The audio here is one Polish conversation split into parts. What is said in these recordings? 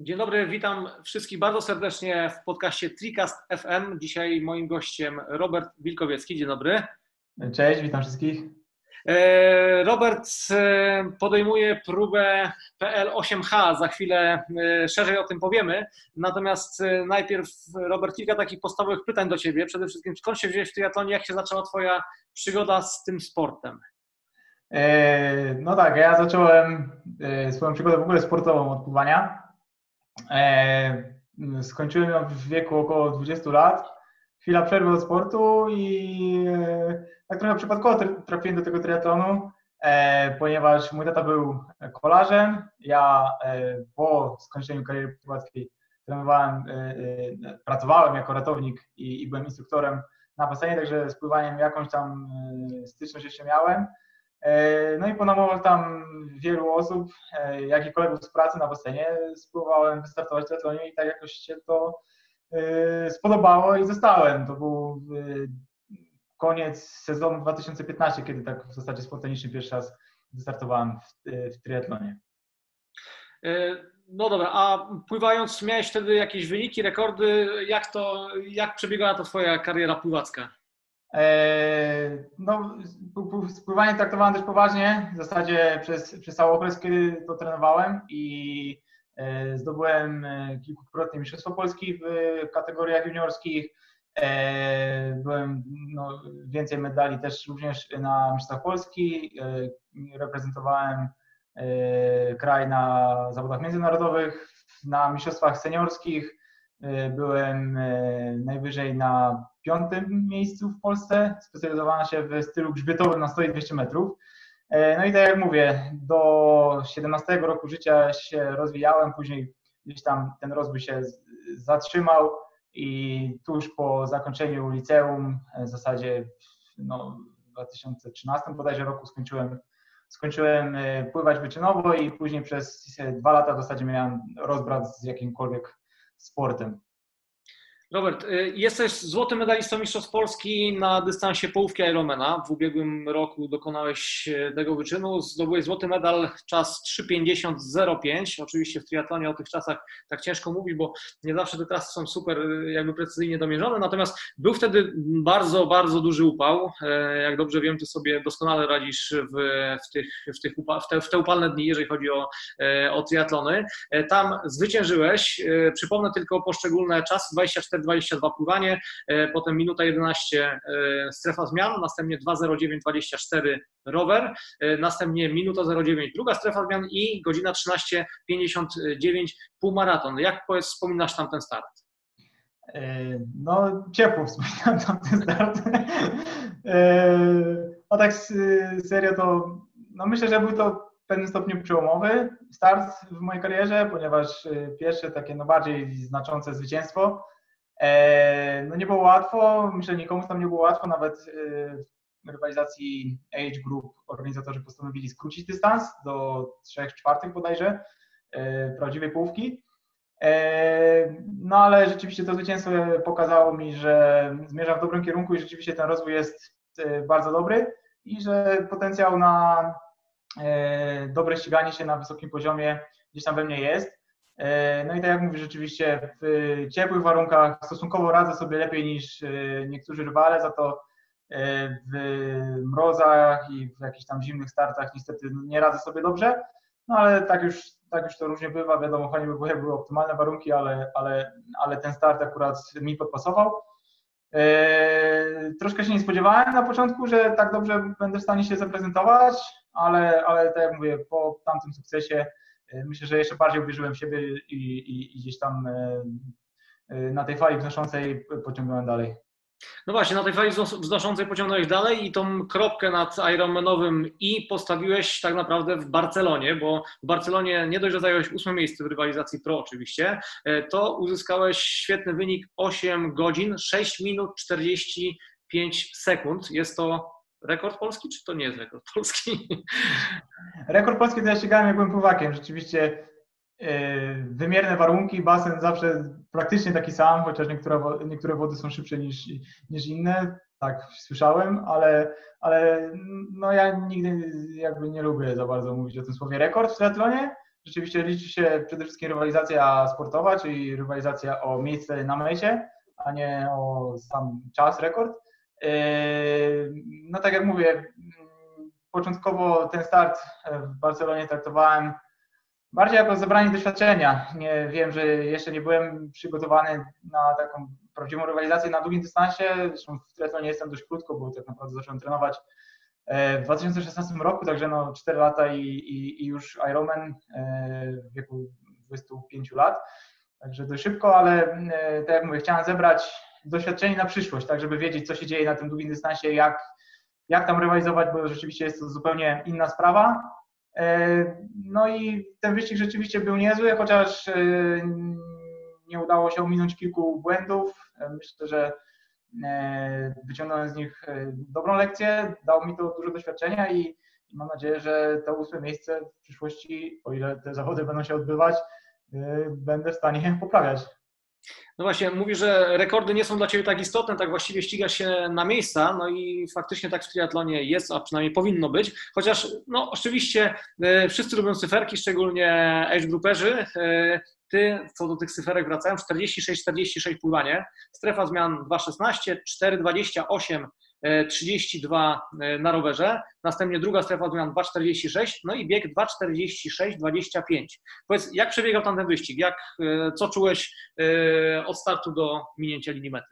Dzień dobry, witam wszystkich bardzo serdecznie w podcaście Tricast FM. Dzisiaj moim gościem Robert Wilkowiecki. Dzień dobry. Cześć, witam wszystkich. E, Robert e, podejmuje próbę PL8H. Za chwilę e, szerzej o tym powiemy. Natomiast najpierw, Robert, kilka takich podstawowych pytań do Ciebie. Przede wszystkim, skąd się wziąłeś w triatlonie? Jak się zaczęła Twoja przygoda z tym sportem? No tak, ja zacząłem swoją przygodę w ogóle sportową od pływania. Skończyłem ją w wieku około 20 lat. Chwila przerwy od sportu i tak trochę przypadkowo trafiłem do tego triatlonu, e, ponieważ mój tata był kolarzem. Ja e, po skończeniu kariery pływackiej trenowałem, e, pracowałem jako ratownik i byłem instruktorem na basenie, także z pływaniem jakąś tam styczność jeszcze miałem. No i po namowach tam wielu osób, jak i kolegów z pracy na basenie, spróbowałem wystartować w triatlonie i tak jakoś się to spodobało i zostałem. To był koniec sezonu 2015, kiedy tak w zasadzie spontanicznie pierwszy raz wystartowałem w, w triatlonie. E, no dobra, a pływając miałeś wtedy jakieś wyniki, rekordy? Jak to, jak przebiegała to twoja kariera pływacka? E, no, pływanie traktowałem też poważnie, w zasadzie przez, przez cały okres, kiedy to trenowałem i e, zdobyłem kilkukrotnie Mistrzostwo Polski w kategoriach juniorskich, E, byłem no, więcej medali też również na Mistrzostwach Polski. E, reprezentowałem e, kraj na zawodach międzynarodowych, na Mistrzostwach Seniorskich. Byłem najwyżej na piątym miejscu w Polsce. Specjalizowałem się w stylu grzbietowym na 100 i 200 metrów. No i tak jak mówię, do 17 roku życia się rozwijałem, później gdzieś tam ten rozwój się zatrzymał i tuż po zakończeniu liceum, e, w zasadzie no, w 2013 bodajże roku skończyłem, skończyłem e, pływać wyczynowo i później przez dwa lata w zasadzie miałem rozbrat z jakimkolwiek sportem. Robert, y, jesteś złotym medalistą Mistrzostw Polski na dystansie połówki Ironmana. W ubiegłym roku dokonałeś y, tego wyczynu. Zdobyłeś złoty medal, czas 3.50.05. Oczywiście w triatlonie o tych czasach tak ciężko mówić, bo nie zawsze te trasy są super y, jakby precyzyjnie domierzone. Natomiast był wtedy bardzo, bardzo duży upał. Jak dobrze wiem, ty sobie doskonale radzisz w, w, tych, w, tych w, te, w te upalne dni, jeżeli chodzi o, o triatlony. Tam zwyciężyłeś. Przypomnę tylko poszczególne czasy, 24 4,22 pływanie, e, potem minuta 11 e, strefa zmian, następnie 2,09,24 rower, e, następnie minuta 09 druga strefa zmian i godzina 13,59 półmaraton. Jak wspominasz tam ten start? No, ciepło wspominam tam ten start. No tak serio to, no myślę, że był to w pewnym stopniu przełomowy start w mojej karierze, ponieważ pierwsze takie no bardziej znaczące zwycięstwo no nie było łatwo, myślę, że nikomu tam nie było łatwo, nawet e, w rywalizacji Age Group organizatorzy postanowili skrócić dystans do 3 czwartych bodajże e, prawdziwej połówki. No ale rzeczywiście to zwycięstwo pokazało mi, że zmierzam w dobrym kierunku i rzeczywiście ten rozwój jest bardzo dobry i że potencjał na dobre ściganie się na wysokim poziomie gdzieś tam we mnie jest. E, no i tak jak mówię, rzeczywiście w ciepłych warunkach stosunkowo radzę sobie lepiej niż e, niektórzy rywale, za to e, w mrozach i w jakichś tam zimnych startach niestety nie radzę sobie dobrze, no ale tak już, tak już to różnie bywa, wiadomo, fajnie by było, były optymalne warunki, ale, ale, ale ten start akurat mi podpasował. Troszkę się nie spodziewałem na początku, że tak dobrze będę w stanie się zaprezentować, ale, ale tak jak mówię, po tamtym sukcesie myślę, że jeszcze bardziej uwierzyłem w siebie i, i, i gdzieś tam e, e, na tej fali wznoszącej pociągnąłem dalej. No właśnie, na tej fali wznoszącej pociągnąłeś dalej i tą kropkę nad Ironmanowym i postawiłeś tak naprawdę w Barcelonie, bo w Barcelonie nie dość, że zająłeś ósme miejsce w rywalizacji pro oczywiście, to uzyskałeś świetny wynik 8 godzin, 6 minut 45 sekund. Jest to rekord polski, czy to nie jest rekord polski? Rekord polski to ja ścigałem, jak byłem pływakiem. Rzeczywiście yy, wymierne warunki, basen zawsze praktycznie taki sam, chociaż niektóre, niektóre wody są szybsze niż, niż inne. Tak, słyszałem, ale, ale no ja nigdy jakby nie lubię za bardzo mówić o tym słowie rekord w triatlonie. Rzeczywiście liczy się przede wszystkim rywalizacja sportowa, czyli rywalizacja o miejsce na mecie, a nie o sam czas, rekord. No tak jak mówię, początkowo ten start w Barcelonie traktowałem bardziej jako zebranie doświadczenia. Nie wiem, że jeszcze nie byłem przygotowany na taką prawdziwą rywalizację na długim dystansie. Zresztą w triatlonie jestem dość krótko, bo tak naprawdę zacząłem trenować e, w 2016 roku, także no 4 lata i, i, i już Ironman e, w wieku 25 lat. Także dość szybko, ale e, tak jak mówię, chciałem zebrać doświadczenie na przyszłość, tak żeby wiedzieć, co się dzieje na tym długim dystansie, jak, jak tam rywalizować, bo rzeczywiście jest to zupełnie inna sprawa. No i ten wyścig rzeczywiście był niezły, chociaż nie udało się ominąć kilku błędów. Myślę, że e, wyciągnąłem z nich e, dobrą lekcję, dało mi to dużo doświadczenia i mam nadzieję, że to ósme miejsce w przyszłości, o ile te zawody będą się odbywać, e, będę w stanie poprawiać. No właśnie, mówi, że rekordy nie są dla Ciebie tak istotne, tak właściwie ścigasz się na miejsca, no i faktycznie tak w triatlonie jest, a przynajmniej powinno być, chociaż no oczywiście wszyscy lubią cyferki, szczególnie age grouperzy, ty, co do tych cyferek wracałem, 46-46 pływanie, strefa zmian 2,16, 4,28 32 na rowerze, następnie druga strefa zmian 2,46, no i bieg 2,46-25. Powiedz, jak przebiegał tam ten wyścig? Jak, e, co czułeś e, od startu do minięcia linii mety?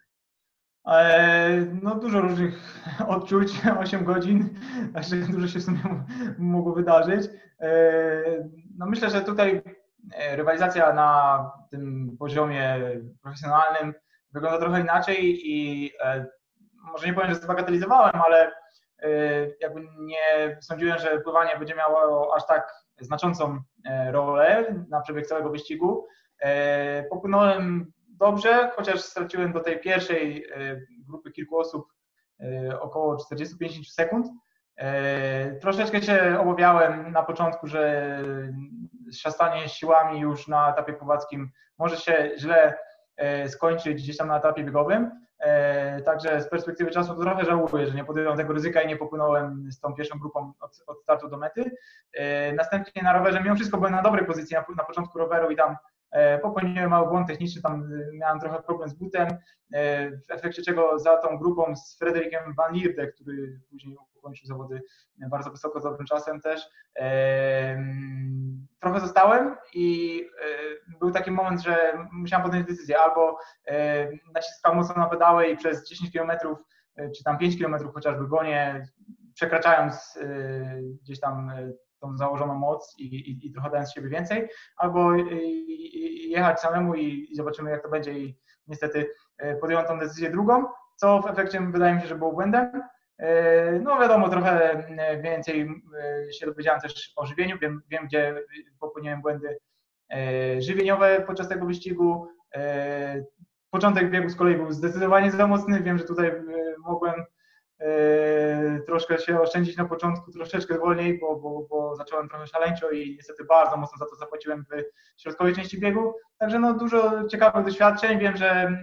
E, no dużo różnych odczuć, 8 godzin, także dużo się w sumie mogło wydarzyć. No myślę, że tutaj E, rywalizacja na tym poziomie profesjonalnym wygląda trochę inaczej i e, może nie powiem, że zbagatelizowałem, ale e, jakby nie sądziłem, że pływanie będzie miało aż tak znaczącą rolę na przebieg całego wyścigu. Popłynąłem dobrze, chociaż straciłem do tej pierwszej grupy kilku osób około 45 sekund. Troszeczkę się obawiałem na początku, że szastanie siłami już na etapie pływackim może się źle e, skończyć gdzieś tam na etapie biegowym. E, także z perspektywy czasu to trochę żałuję, że nie podjąłem tego ryzyka i nie popłynąłem z tą pierwszą grupą od, od startu do mety. E, następnie na rowerze mimo wszystko byłem na dobrej pozycji na, na początku roweru i tam popełniłem mały błąd techniczny, tam miałem trochę problem z butem, w efekcie czego za tą grupą z Frederikiem Van Lierde, który później ukończył zawody bardzo wysoko, z dobrym czasem też. Trochę zostałem i e, był taki moment, że musiałem podjąć decyzję, albo naciskam mocno na pedały i przez 10 km e, czy tam 5 km chociażby gonię, przekraczając e, gdzieś tam tą założoną moc i, i, i trochę dając siebie więcej, albo jechać samemu i, i zobaczymy jak to będzie. I niestety podjąłem tą decyzję drugą, co w efekcie wydaje mi się, że było błędem, E, no wiadomo, trochę e, więcej e, się dowiedziałem też o żywieniu, wiem, wiem gdzie popełniłem błędy żywieniowe podczas tego wyścigu. Początek biegu z kolei był zdecydowanie za mocny, wiem, że tutaj mogłem troszkę się oszczędzić na początku, troszeczkę wolniej, bo, bo, bo zacząłem trochę szaleńczo i niestety bardzo mocno za to zapłaciłem w środkowej części biegu. Także no dużo ciekawych doświadczeń. Wiem, że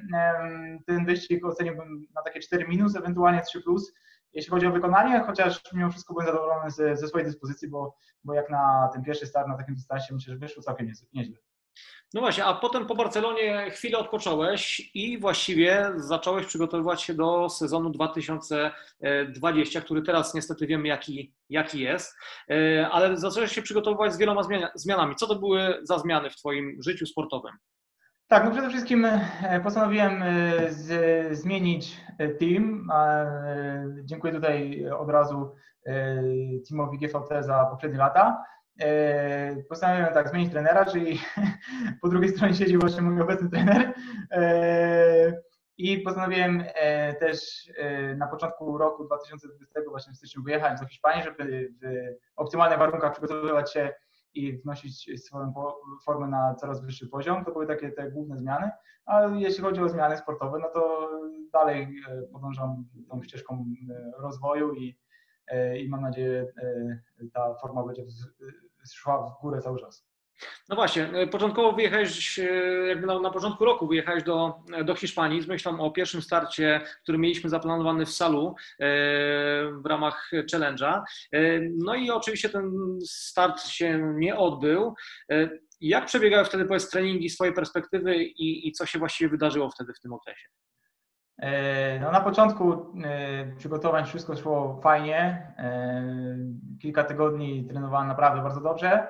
ten wyścig oceniłbym na takie 4 minus, ewentualnie 3 plus jeśli chodzi o wykonanie, chociaż mimo wszystko byłem zadowolony ze, ze swojej dyspozycji, bo, bo jak na ten pierwszy start na takim dystansie myślę, że wyszło całkiem nieźle. No właśnie, a potem po Barcelonie chwilę odpocząłeś i właściwie zacząłeś przygotowywać się do sezonu 2020, który teraz niestety wiemy jaki, jaki jest, e, ale zacząłeś się przygotowywać z wieloma zmianami. Co to były za zmiany w Twoim życiu sportowym? Tak, no przede wszystkim e, postanowiłem e, z, zmienić e, team. Dziękuję tutaj od razu teamowi GVT za poprzednie lata. Postanowiłem tak zmienić trenera, czyli po drugiej stronie siedzi właśnie mój obecny trener. I postanowiłem też na początku roku 2020 właśnie w styczniu wyjechać do Hiszpanii, żeby w optymalnych warunkach przygotowywać się i wnosić swoją formę na coraz wyższy poziom. To były takie te główne zmiany, a jeśli chodzi o zmiany sportowe, no to dalej e, podążam tą ścieżką e, rozwoju i, e, i mam nadzieję, ta forma będzie szła w górę cały czas. No właśnie, e, początkowo wyjechałeś, e, jakby na, na, początku roku wyjechałeś do, do Hiszpanii z myślą o pierwszym starcie, który mieliśmy zaplanowany w Salu w ramach challenge'a. No i oczywiście ten start się nie odbył. Jak przebiegały wtedy powiedz treningi z Twojej perspektywy i, i co się właściwie wydarzyło wtedy w tym okresie? E, no na początku e, przygotowań wszystko szło fajnie. E, kilka tygodni trenowałem naprawdę bardzo dobrze.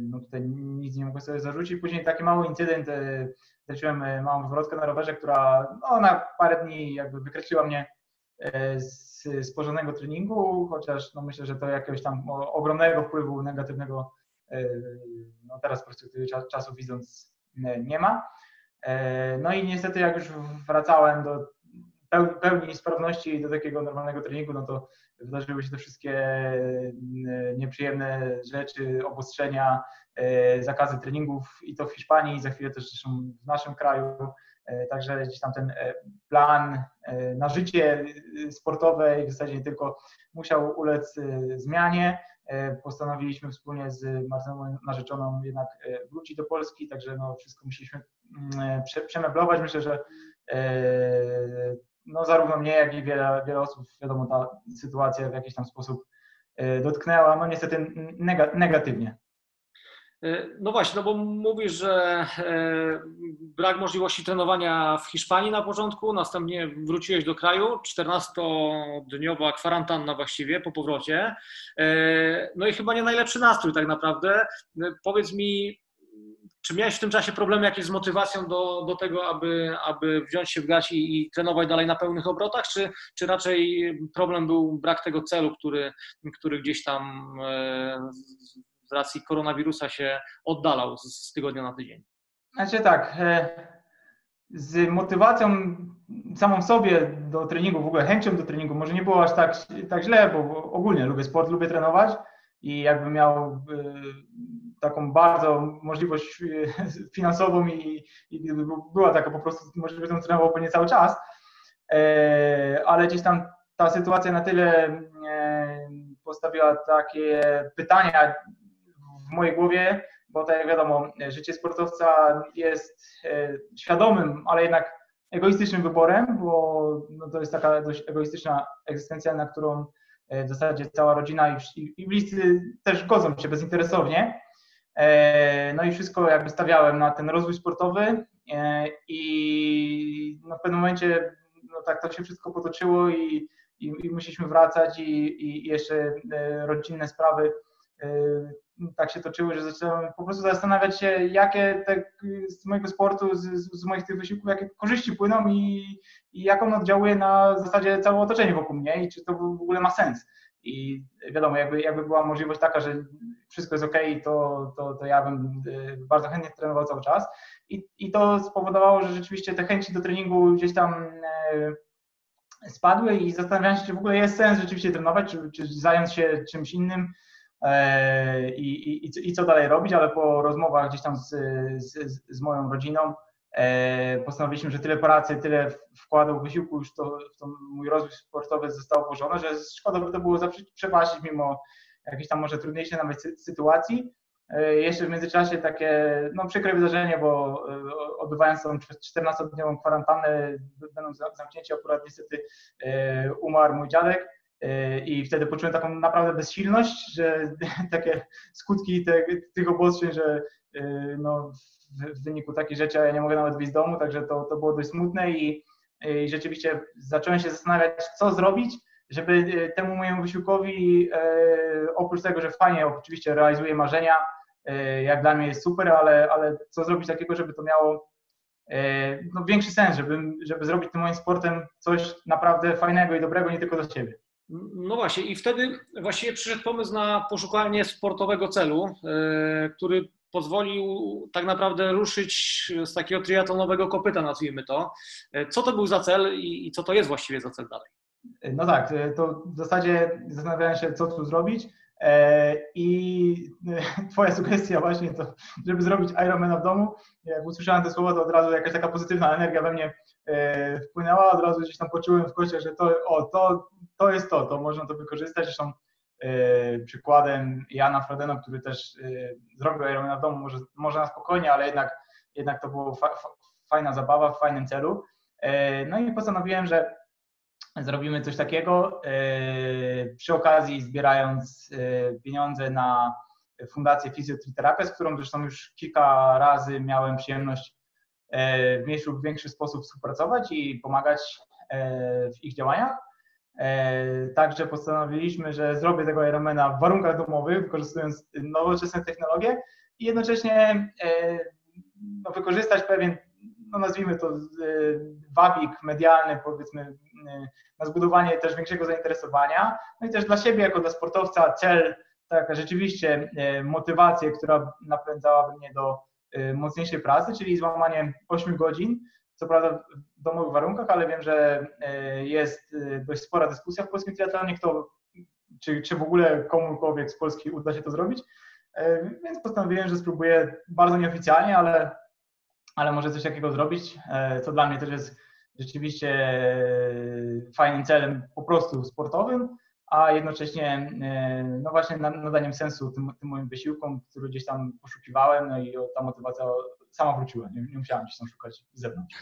No tutaj nic nie mogłem sobie zarzucić. Później taki mały incydent, zaliczyłem małą wywrotkę na rowerze, która no, na parę dni jakby wykreśliła mnie z, z porządnego treningu, chociaż no myślę, że to jakiegoś tam ogromnego wpływu negatywnego no teraz z perspektywy czasu widząc nie ma. E, no i niestety jak już wracałem do pełni sprawności do takiego normalnego treningu, no to wydarzyły się te wszystkie e, nieprzyjemne rzeczy, obostrzenia, e, zakazy treningów i to w Hiszpanii, i za chwilę też zresztą w naszym kraju. Także gdzieś tam ten plan na życie sportowe w zasadzie nie tylko musiał ulec zmianie. Postanowiliśmy wspólnie z Marceną narzeczoną jednak wrócić do Polski, także no wszystko musieliśmy Mm, przemeblować. Myślę, że e, no, zarówno mnie, jak i wiele, wiele osób, wiadomo, ta sytuacja w jakiś tam sposób e, dotknęła, no niestety negatywnie. E, no właśnie, no bo mówisz, że brak możliwości trenowania w Hiszpanii na początku, następnie wróciłeś do kraju, 14-dniowa kwarantanna właściwie po powrocie. No i chyba nie najlepszy nastrój tak naprawdę. Powiedz mi, czy miałeś w tym czasie problemy jakieś z motywacją do, do tego, aby, aby wziąć się w gać i, i trenować dalej na pełnych obrotach, czy, czy raczej problem był brak tego celu, który, który gdzieś tam e, z racji koronawirusa się oddalał z, z tygodnia na tydzień? Znaczy tak, e, z motywacją samą sobie do treningu, w ogóle chęcią do treningu, może nie było aż tak, tak źle, bo ogólnie lubię sport, lubię trenować i jakby miał e, taką bardzo możliwość e, finansową i, i była taka po prostu możliwość, którą trenowałbym nie cały czas, e, ale gdzieś tam ta sytuacja na tyle e, postawiła takie pytania w mojej głowie, bo tak jak wiadomo, życie sportowca jest świadomym, ale jednak egoistycznym wyborem, bo no to jest taka dość egoistyczna egzystencja, na którą w zasadzie cała rodzina i, i bliscy też godzą się bezinteresownie. E, no i wszystko jakby stawiałem na ten rozwój sportowy e, i no w pewnym momencie no tak to się wszystko potoczyło i, i, i musieliśmy wracać i, i jeszcze e, rodzinne sprawy tak się toczyły, że zacząłem po prostu zastanawiać się, jakie te, z mojego sportu, z, z moich tych wysiłków, jakie korzyści płyną i, i jak on oddziałuje na zasadzie całe otoczenie wokół mnie i czy to w ogóle ma sens. I wiadomo, jakby, jakby była możliwość taka, że wszystko jest ok, to, to, to ja bym y, bardzo chętnie trenował cały czas. I, I to spowodowało, że rzeczywiście te chęci do treningu gdzieś tam y, spadły i zastanawiałem się, czy w ogóle jest sens rzeczywiście trenować, czy, czy zająć się czymś innym e, i, i, i co dalej robić, ale po rozmowach gdzieś tam z, z, z moją rodziną E, postanowiliśmy, że tyle pracy, tyle wkładu, wysiłku już to, w to mój rozwój sportowy zostało włożone, że szkoda by to było przepaścić mimo jakiejś tam może trudniejszej nawet sytuacji. E, jeszcze w międzyczasie takie no, przykre wydarzenie, bo e, odbywając tą 14-dniową kwarantannę, będąc zamknięci, akurat niestety umarł mój dziadek i wtedy poczułem taką naprawdę bezsilność, że takie skutki te, tych obostrzeń, że no, w, wyniku takich rzeczy ja nie mogę nawet wyjść z domu, także to, to było dość smutne i, i rzeczywiście zacząłem się zastanawiać, co zrobić, żeby e, temu mojemu wysiłkowi, e, oprócz tego, że fajnie oczywiście realizuję marzenia, e, jak dla mnie jest super, ale, ale co zrobić takiego, żeby to miało no, większy sens, żeby, żeby zrobić tym moim sportem coś naprawdę fajnego i dobrego, nie tylko dla siebie. No właśnie, i wtedy właściwie przyszedł pomysł na poszukanie sportowego celu, który pozwolił tak naprawdę ruszyć z takiego triatlonowego kopyta, nazwijmy to. Co to był za cel i, i co to jest właściwie za cel dalej? No tak, to w zasadzie zastanawiałem się, co tu zrobić. E, I Twoja sugestia właśnie to, żeby zrobić Ironmana w domu, jak usłyszałem te słowa, to od razu jakaś taka pozytywna energia we mnie e, wpłynęła, od razu gdzieś tam poczułem w kościach, że to, o, to, to jest to, to można to wykorzystać. Zresztą przykładem Jana Frodeno, który też zrobił Ironmana w domu, może, może na spokojnie, ale jednak, jednak to była fa, fajna zabawa w fajnym celu. No i postanowiłem, że zrobimy coś takiego, przy okazji zbierając pieniądze na Fundację Fizjoterapia, z którą zresztą już kilka razy miałem przyjemność w mniejszy lub większy sposób współpracować i pomagać w ich działaniach. Także postanowiliśmy, że zrobię tego Ironmana w warunkach domowych, wykorzystując nowoczesne technologie i jednocześnie no, wykorzystać pewien, no nazwijmy to, wabik medialny, powiedzmy, na zbudowanie też większego zainteresowania. No i też dla siebie, jako dla sportowca, cel, taka rzeczywiście motywację, która napędzałaby mnie do mocniejszej pracy, czyli złamanie 8 godzin co prawda w domowych warunkach, ale wiem, że e, jest e, dość spora dyskusja w polskim triatlonie, kto, czy, czy w ogóle komukolwiek z Polski uda się to zrobić. E, więc postanowiłem, że spróbuję bardzo nieoficjalnie, ale, ale może coś takiego zrobić, co dla mnie też jest rzeczywiście fajnym celem po prostu sportowym, a jednocześnie no właśnie nadaniem sensu tym, tym moim wysiłkom, który gdzieś tam poszukiwałem, no i ta motywacja sama wróciła, nie, nie musiałam się tam szukać z zewnątrz.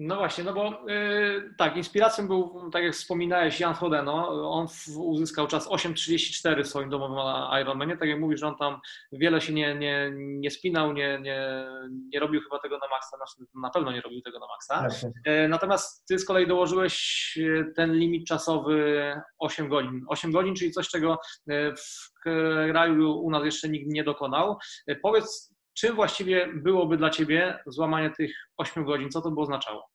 No właśnie, no bo yy, tak, inspiracją był, tak jak wspominałeś, Jan Frodeno. On uzyskał czas 8.34 w swoim domowym Ironmanie. Tak jak mówisz, on tam wiele się nie, nie, nie spinał, nie, nie, nie robił chyba tego na maksa, znaczy, na pewno nie robił tego na maksa. Yy, natomiast ty z kolei dołożyłeś y, ten limit czasowy 8 godzin. 8 godzin, czyli coś, czego y, w kraju u nas jeszcze nikt nie dokonał. Powiedz, Czym właściwie byłoby dla Ciebie złamanie tych 8 godzin? Co to by oznaczało?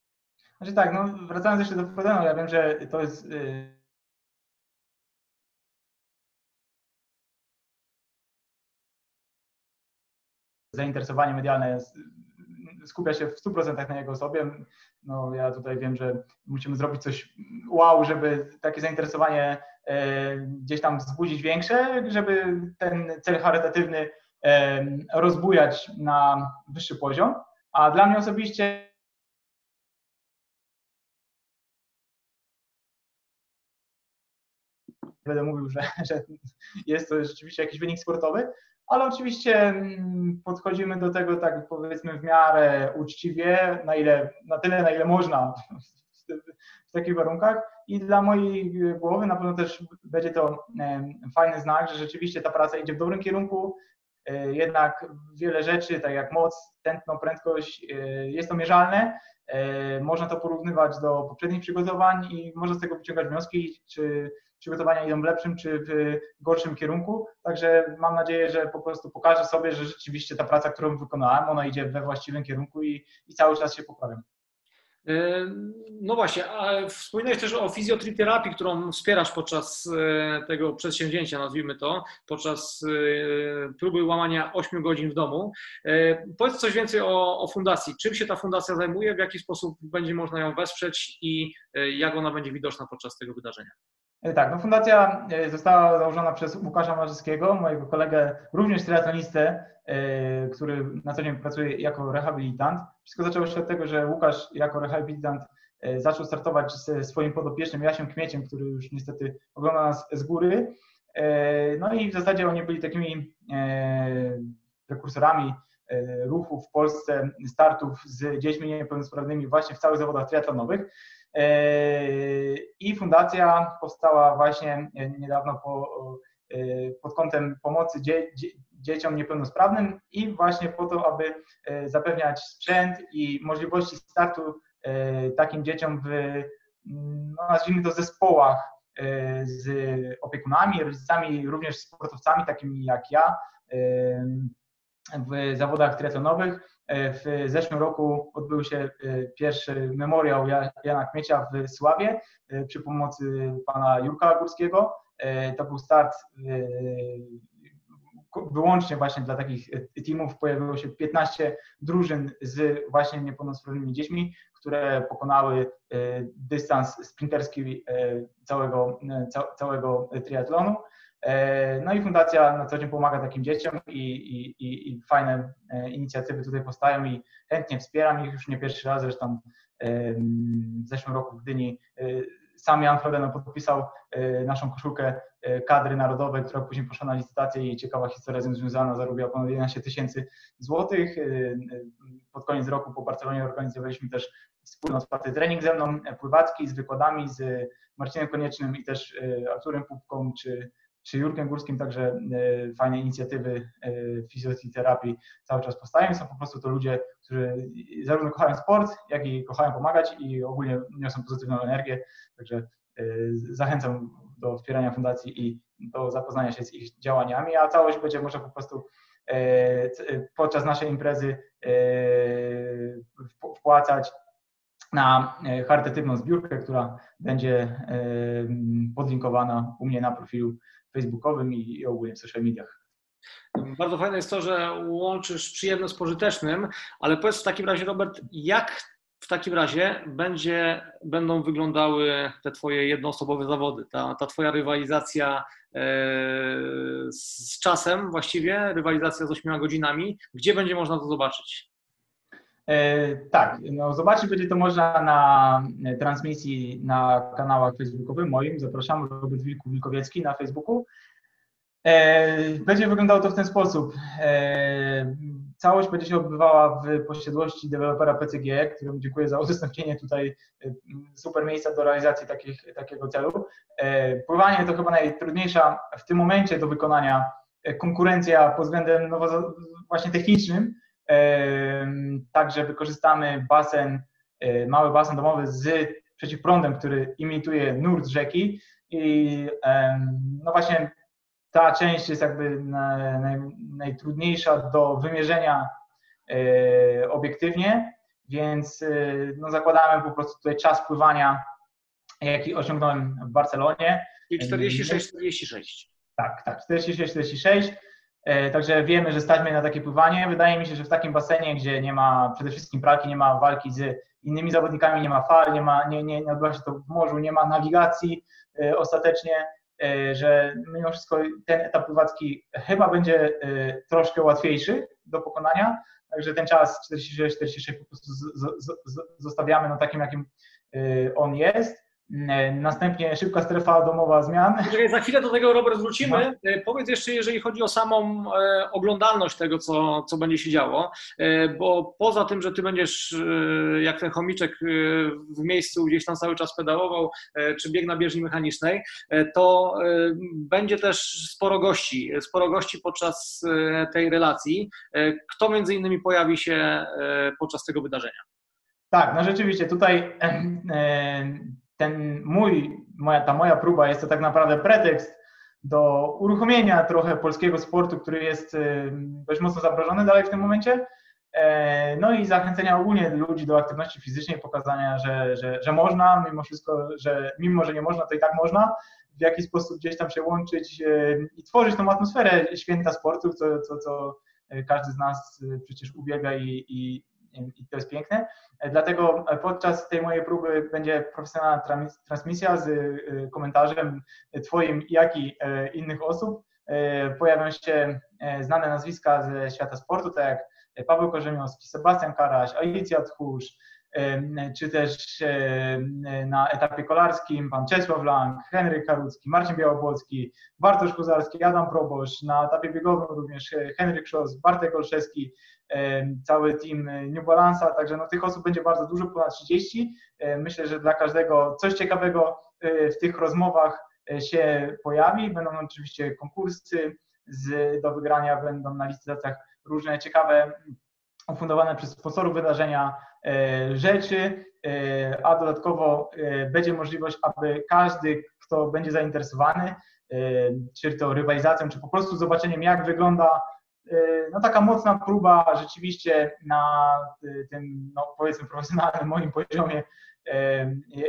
Znaczy tak, no wracając jeszcze do problemu, ja wiem, że to jest yy... zainteresowanie medialne skupia się w 100% na jego osobie. No, ja tutaj wiem, że musimy zrobić coś wow, żeby takie zainteresowanie yy, gdzieś tam wzbudzić większe, żeby ten cel charytatywny rozbujać na wyższy poziom. A dla mnie osobiście będę mówił, że, że jest to rzeczywiście jakiś wynik sportowy, ale oczywiście mm, podchodzimy do tego tak powiedzmy w miarę uczciwie, na ile, na tyle, na ile można w takich warunkach i dla mojej głowy na pewno też będzie to fajny znak, że rzeczywiście ta praca idzie w dobrym kierunku, E, jednak wiele rzeczy, tak jak moc, tętno, prędkość, e, jest to mierzalne. E, można to porównywać do poprzednich przygotowań i można z tego wyciągać wnioski, czy przygotowania idą w lepszym, czy w gorszym kierunku. Także mam nadzieję, że po prostu pokażę sobie, że rzeczywiście ta praca, którą wykonałem, ona idzie we właściwym kierunku i, i cały czas się poprawiam. E, no właśnie, a wspominałeś też o fizjoterapii, którą wspierasz podczas e, tego przedsięwzięcia, nazwijmy to, podczas e, próby łamania 8 godzin w domu. Powiedz coś więcej o, o fundacji. Czym się ta fundacja zajmuje, w jaki sposób będzie można ją wesprzeć i jak ona będzie widoczna podczas tego wydarzenia? Tak, no fundacja została założona przez Łukasza Marzyskiego, mojego kolegę, również triatlonistę, E, który na co dzień pracuje jako rehabilitant. Wszystko zaczęło się od tego, że Łukasz jako rehabilitant e, zaczął startować ze swoim podopiecznym Jasiem Kmieciem, który już niestety ogląda nas z góry. E, no i w zasadzie oni byli takimi prekursorami ruchu w Polsce, startów z dziećmi niepełnosprawnymi właśnie w całych zawodach triatlonowych. I fundacja powstała właśnie niedawno po, pod kątem pomocy dzie, dzieciom niepełnosprawnym i właśnie po to, aby e, zapewniać sprzęt i możliwości startu e, takim dzieciom w, no nazwijmy to, zespołach e, z opiekunami, rodzicami, również sportowcami takimi jak ja w zawodach triatlonowych. W zeszłym roku odbył się pierwszy memoriał Jana Kmiecia w Sławie przy pomocy pana Jurka Górskiego. To był start wyłącznie właśnie dla takich e, teamów pojawiło się 15 drużyn z właśnie niepełnosprawnymi dziećmi, które pokonały e, dystans sprinterski e, całego, całego triatlonu. No i fundacja na co dzień pomaga takim dzieciom i, i, i, fajne inicjatywy tutaj powstają i chętnie wspieram ich już nie pierwszy raz, zresztą w zeszłym roku w Gdyni sam Jan Frodeno podpisał naszą koszulkę kadry narodowej, która później poszła na licytację i ciekawa historia z tym związana, zarobiła ponad 11 tysięcy złotych. Pod koniec roku po Barcelonie organizowaliśmy też wspólny otwarty trening ze mną, pływacki z wykładami, z Marcinem Koniecznym i też Arturem Pupką, czy czy Jurkiem Górskim, także e, fajne inicjatywy e, fizjoterapii cały czas powstają. Są po prostu to ludzie, którzy zarówno kochają sport, jak i kochają pomagać i ogólnie niosą pozytywną energię. Także e, zachęcam do wspierania fundacji i do zapoznania się z ich działaniami, a całość będzie może po prostu podczas naszej imprezy wpłacać na charytatywną zbiórkę, która będzie podlinkowana u mnie na profilu facebookowym i ogólnie w social mediach. Bardzo fajne jest to, że łączysz przyjemne z pożytecznym, ale powiedz w takim razie, Robert, jak w takim razie będzie, będą wyglądały te Twoje jednoosobowe zawody, ta, ta Twoja rywalizacja e, z czasem właściwie, rywalizacja z 8 godzinami, gdzie będzie można to zobaczyć? E, tak, no zobaczyć będzie to można na transmisji na kanałach facebookowych moim. Zapraszam, Robert Wilku Wilkowiecki na Facebooku. E, będzie wyglądało to w ten sposób. E, całość będzie się odbywała w posiadłości dewelopera PCG, któremu dziękuję za udostępnienie tutaj super miejsca do realizacji takich, takiego celu. Pływanie to chyba najtrudniejsza w tym momencie do wykonania konkurencja pod względem nowo, właśnie technicznym, Także wykorzystamy basen, e, mały basen domowy z przeciwprądem, który imituje nurt rzeki i no właśnie ta część jest jakby naj, najtrudniejsza do wymierzenia e, obiektywnie, więc e, no zakładamy po prostu tutaj czas pływania, jaki osiągnąłem w Barcelonie. I 46-46. Tak, tak, 46-46. E, także wiemy, że stać mnie na takie pływanie. Wydaje mi się, że w takim basenie, gdzie nie ma przede wszystkim pralki, nie ma walki z innymi zawodnikami, nie ma fal, nie, ma, nie, nie, nie odbywa się to w morzu, nie ma nawigacji e, ostatecznie, e, że mimo wszystko ten etap pływacki chyba będzie troszkę łatwiejszy do pokonania. Także ten czas 46-46 po prostu zostawiamy no takim, jakim on jest. E, następnie szybka strefa domowa zmian. Za chwilę do tego, Robert, wrócimy. No. E, powiedz jeszcze, jeżeli chodzi o samą e, oglądalność tego, co, co będzie się działo, bo poza tym, że ty będziesz jak ten chomiczek w miejscu gdzieś tam cały czas pedałował, czy bieg na bieżni mechanicznej, to będzie też sporo gości, sporo gości podczas tej relacji. Kto między innymi pojawi się podczas tego wydarzenia? Tak, no rzeczywiście tutaj ten mój, moja, ta moja próba jest to tak naprawdę pretekst do uruchomienia trochę polskiego sportu, który jest y, dość mocno zamrożony dalej w tym momencie. E, no i zachęcenia ogólnie ludzi do aktywności fizycznej, pokazania, że, że, że można, mimo wszystko, że mimo, że nie można, to i tak można, w jaki sposób gdzieś tam się łączyć y, i tworzyć tą atmosferę święta sportu, co, co, co każdy z nas y, przecież ubiega i, i, i to jest piękne. E, dlatego podczas tej mojej próby będzie profesjonalna transmisja z e, komentarzem Twoim, jak i e, innych osób. Pojawią się znane nazwiska ze świata sportu, tak jak Paweł Korzemiowski, Sebastian Karaś, Alicja Tchórz, czy też na etapie kolarskim pan Czesław Lang, Henryk Karucki, Marcin Białopolski, Bartosz Kozarski, Adam Probosz, na etapie biegowym również Henryk Szos, Bartek Olszewski, cały team New Balance'a, także no, tych osób będzie bardzo dużo, ponad 30. Myślę, że dla każdego coś ciekawego e, w tych rozmowach e, się pojawi. Będą oczywiście konkursy z, do wygrania, będą na licytacjach różne ciekawe ufundowane przez sponsorów wydarzenia e, rzeczy, a dodatkowo będzie możliwość, aby każdy, kto będzie zainteresowany, czy to rywalizacją, czy po prostu zobaczeniem, jak wygląda no taka mocna próba rzeczywiście na tym, no powiedzmy, profesjonalnym moim poziomie,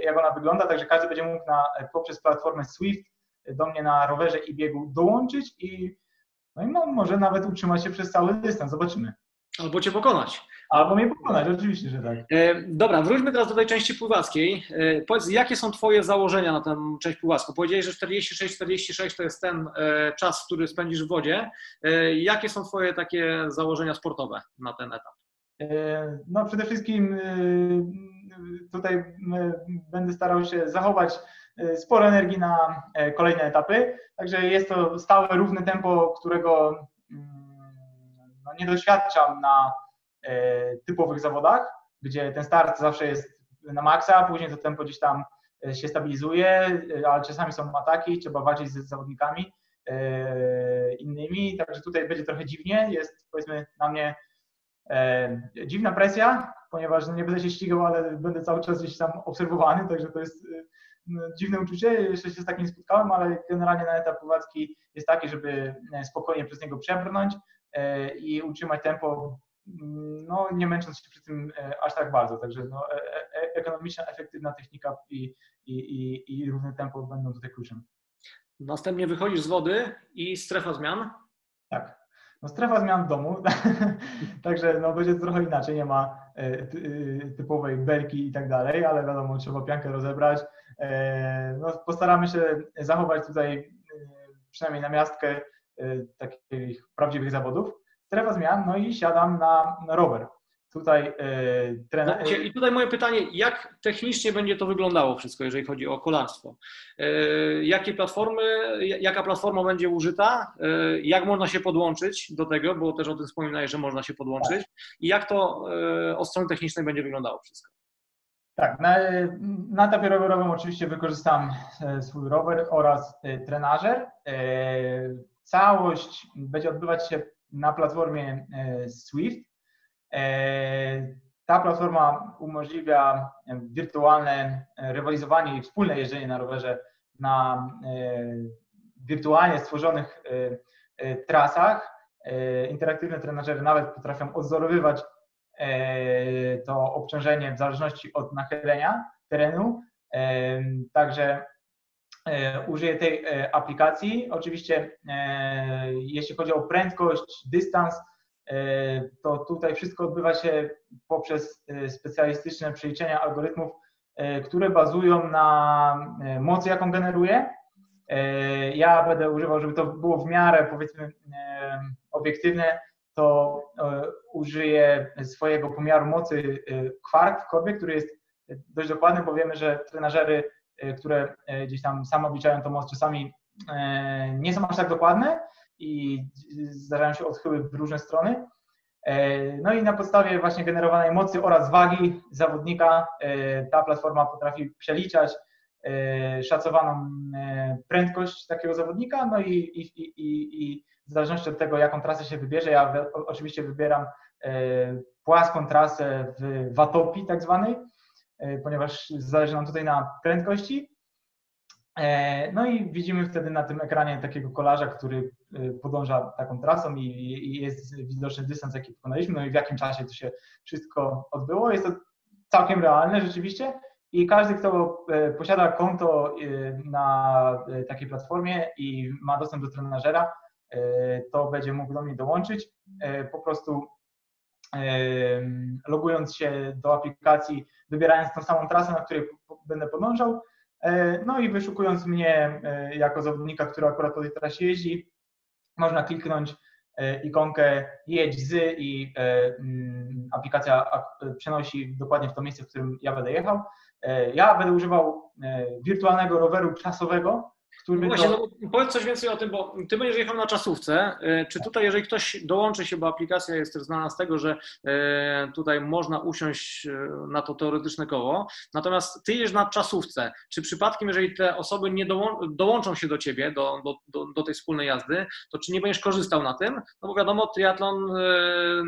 jak ona wygląda, także każdy będzie mógł na, poprzez platformę Swift do mnie na rowerze i biegu dołączyć i no i no, może nawet utrzymać się przez cały dystans, zobaczymy. Albo cię pokonać. Albo mnie pokonać, oczywiście, że tak. E, dobra, wróćmy teraz do tej części pływackiej. E, powiedz, jakie są Twoje założenia na tę część pływacką? Powiedziałeś, że 46-46 to jest ten e, czas, który spędzisz w wodzie. Jakie są Twoje takie założenia sportowe na ten etap? No przede wszystkim tutaj będę starał się zachować sporo energii na kolejne etapy. Także jest to stałe, równe tempo, którego no, nie doświadczam na typowych zawodach, gdzie ten start zawsze jest na maksa, później to tempo gdzieś tam się stabilizuje, ale czasami są ataki, trzeba walczyć z zawodnikami innymi, także tutaj będzie trochę dziwnie, jest powiedzmy na mnie dziwna presja, ponieważ no, nie będę się ścigał, ale będę cały czas gdzieś tam obserwowany, także to jest no, dziwne uczucie, jeszcze się z takim spotkałem, ale generalnie na etap pływacki jest taki, żeby e, spokojnie przez niego przebrnąć. e, i utrzymać tempo, mm, no nie męcząc się przy tym e, aż tak bardzo, także no, ekonomiczna, efektywna technika i, i, i, i równe tempo będą tutaj kluczem. Następnie wychodzisz z wody i strefa zmian. Tak. No strefa zmian w domu, także no będzie trochę inaczej, nie ma e, e, typowej belki i tak dalej, ale wiadomo, trzeba piankę rozebrać. E, no, postaramy się zachować tutaj przynajmniej na miastkę takich prawdziwych zawodów. Strefa zmian, no i siadam na rower. Tutaj yy, trener... No, I tutaj moje pytanie, jak technicznie będzie to wyglądało wszystko, jeżeli chodzi o kolarstwo? Yy, jakie platformy, jaka platforma będzie użyta? Yy, jak można się podłączyć do tego, bo też o tym wspominałeś, że można się podłączyć. Tak. I jak to od strony technicznej będzie wyglądało wszystko? Tak, na, na etapie rowerowym oczywiście wykorzystam swój rower oraz trenażer. Całość będzie odbywać się na platformie Swift. E, ta platforma umożliwia wirtualne rywalizowanie i wspólne jeżdżenie na rowerze na e, wirtualnie stworzonych e, trasach. Interaktywne trenażery nawet potrafią odzorowywać to obciążenie w zależności od nachylenia terenu. Także użyję tej aplikacji. Oczywiście, jeśli chodzi o prędkość, dystans, E, to tutaj wszystko odbywa się poprzez e, specjalistyczne przeliczenia algorytmów, e, które bazują na mocy, jaką generuje. Ja będę używał, żeby to było w miarę powiedzmy obiektywne, to użyję swojego pomiaru mocy Quark w korbie, który jest dość dokładny, bo wiemy, że trenażery, które gdzieś tam sam obliczają tą moc, czasami nie są aż tak dokładne, i zdarzają się odchyły w różne strony. E, no i na podstawie właśnie generowanej mocy oraz wagi zawodnika e, ta platforma potrafi przeliczać e, szacowaną prędkość takiego zawodnika, no i, i, i, i w zależności od tego, jaką trasę się wybierze, ja oczywiście wybieram płaską trasę w watopii tak zwanej, ponieważ zależy nam tutaj na prędkości, E, no i widzimy wtedy na tym ekranie takiego kolarza, który e, podąża taką trasą i jest widoczny dystans, jaki pokonaliśmy, no i w jakim czasie to się wszystko odbyło. Jest to całkiem realne rzeczywiście i każdy, kto e, posiada konto na takiej platformie i ma dostęp do trenażera, to będzie mógł do mnie dołączyć. Po prostu logując się do aplikacji, wybierając tą samą trasę, na której będę podążał, E, no i wyszukując mnie e, jako zawodnika, który akurat po tej trasie jeździ, można kliknąć e, ikonkę jedź z i mm, aplikacja przenosi dokładnie w to miejsce, w którym ja będę jechał. Ja będę używał wirtualnego roweru czasowego, który no właśnie, no, powiedz coś więcej o tym, bo ty będziesz jechał na czasówce. E, czy tutaj, jeżeli ktoś dołączy się, bo aplikacja jest też znana z tego, że e, tutaj można usiąść e, na to teoretyczne koło, natomiast ty jedziesz na czasówce. Czy przypadkiem, jeżeli te osoby nie dołączą się do ciebie, do, do, do, do tej wspólnej jazdy, to czy nie będziesz korzystał na tym? No bo wiadomo, triatlon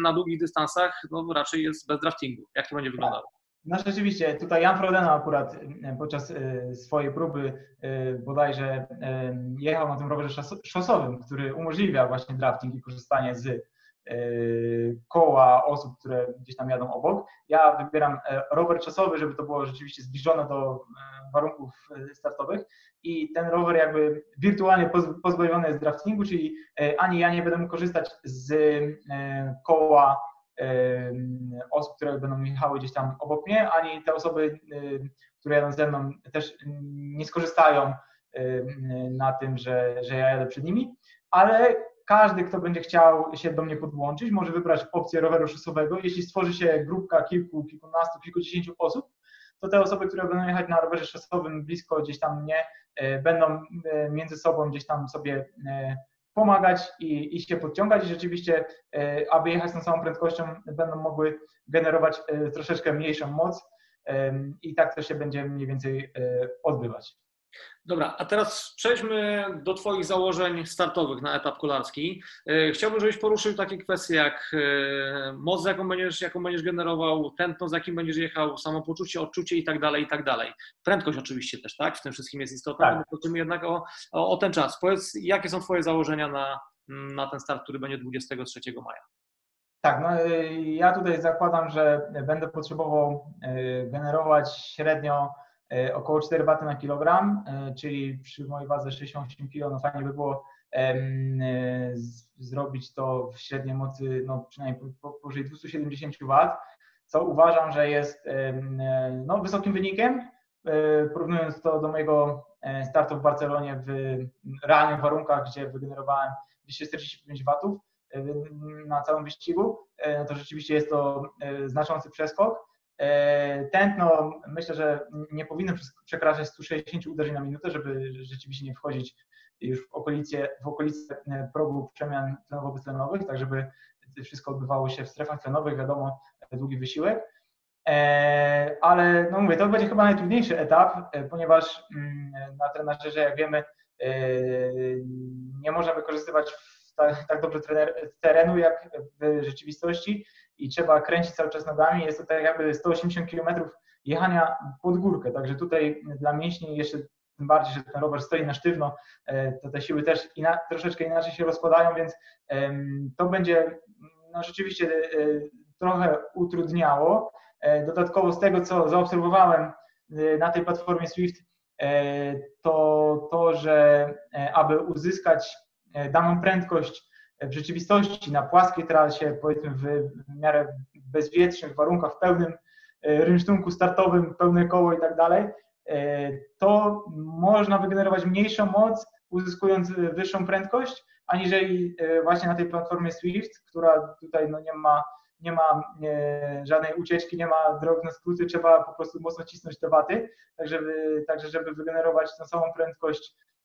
na długich dystansach no, raczej jest bez draftingu. Jak to będzie wyglądało? No rzeczywiście, tutaj Jan Frodeno akurat e, podczas e, swojej próby e, bodajże jechał na tym rowerze szosowym, który umożliwia właśnie drafting i korzystanie z koła osób, które gdzieś tam jadą obok. Ja wybieram rower czasowy, żeby to było rzeczywiście zbliżone do warunków startowych i ten rower jakby wirtualnie pozbawiony jest draftingu, czyli ani ja nie będę mógł korzystać z koła osób, które będą jechały gdzieś tam obok mnie, ani te osoby, które jadą ze mną też nie skorzystają na tym, że, że ja jadę przed nimi, ale każdy, kto będzie chciał się do mnie podłączyć, może wybrać opcję roweru szosowego. Jeśli stworzy się grupka kilku, kilkunastu, kilkudziesięciu osób, to te osoby, które będą jechać na rowerze szosowym blisko gdzieś tam mnie, będą między sobą gdzieś tam sobie pomagać i, i się podciągać i rzeczywiście, aby jechać tą samą prędkością, będą mogły generować troszeczkę mniejszą moc i tak to się będzie mniej więcej odbywać. Dobra, a teraz przejdźmy do Twoich założeń startowych na etap kolarski. E, chciałbym, żebyś poruszył takie kwestie jak e, moc, jaką będziesz, jaką będziesz generował, tętno, z jakim będziesz jechał, samopoczucie, odczucie i tak dalej, i tak dalej. Prędkość oczywiście też, tak? W tym wszystkim jest istotna. Tak. Prosimy jednak o, o, o, ten czas. Powiedz, jakie są Twoje założenia na, na ten start, który będzie 23 maja? Tak, no e, ja tutaj zakładam, że będę potrzebował generować średnio około 4 waty na kilogram, e, czyli przy mojej wadze 68 kg, no fajnie by było e, zrobić to w średniej mocy no przynajmniej powyżej 270 W, co uważam, że jest no, wysokim wynikiem, porównując to do mojego startu w Barcelonie w realnych warunkach, gdzie wygenerowałem 245 W na całym wyścigu, no to rzeczywiście jest to znaczący przeskok. E, tętno myślę, że nie powinno przekraczać 160 uderzeń na minutę, żeby rzeczywiście nie wchodzić już w okolice, w e, progu przemian tlenowo-beztlenowych, tak żeby wszystko odbywało się w strefach tlenowych, wiadomo, długi wysiłek. E, ale no mówię, to będzie chyba najtrudniejszy etap, ponieważ mm, na trenażerze, jak wiemy, nie można wykorzystywać tak, tak dobrze terenu jak w rzeczywistości i trzeba kręcić cały czas nogami. Jest to tak jakby 180 km jechania pod górkę, także tutaj dla mięśni jeszcze tym bardziej, że ten rower stoi na sztywno, e, to te siły też ina, troszeczkę inaczej się rozkładają, więc to będzie no, rzeczywiście e, trochę utrudniało. E, dodatkowo z tego, co zaobserwowałem na tej platformie Swift, to to, że aby uzyskać daną prędkość w rzeczywistości na płaskiej trasie, powiedzmy w miarę bezwietrznych warunkach, w pełnym e, rynsztunku startowym, pełne koło i tak dalej, e, to można wygenerować mniejszą moc, uzyskując wyższą prędkość, aniżeli e, właśnie na tej platformie Swift, która tutaj no nie ma, nie ma żadnej ucieczki, nie ma drog na skróty, trzeba po prostu mocno cisnąć te waty, tak żeby, także żeby wygenerować tą samą prędkość E,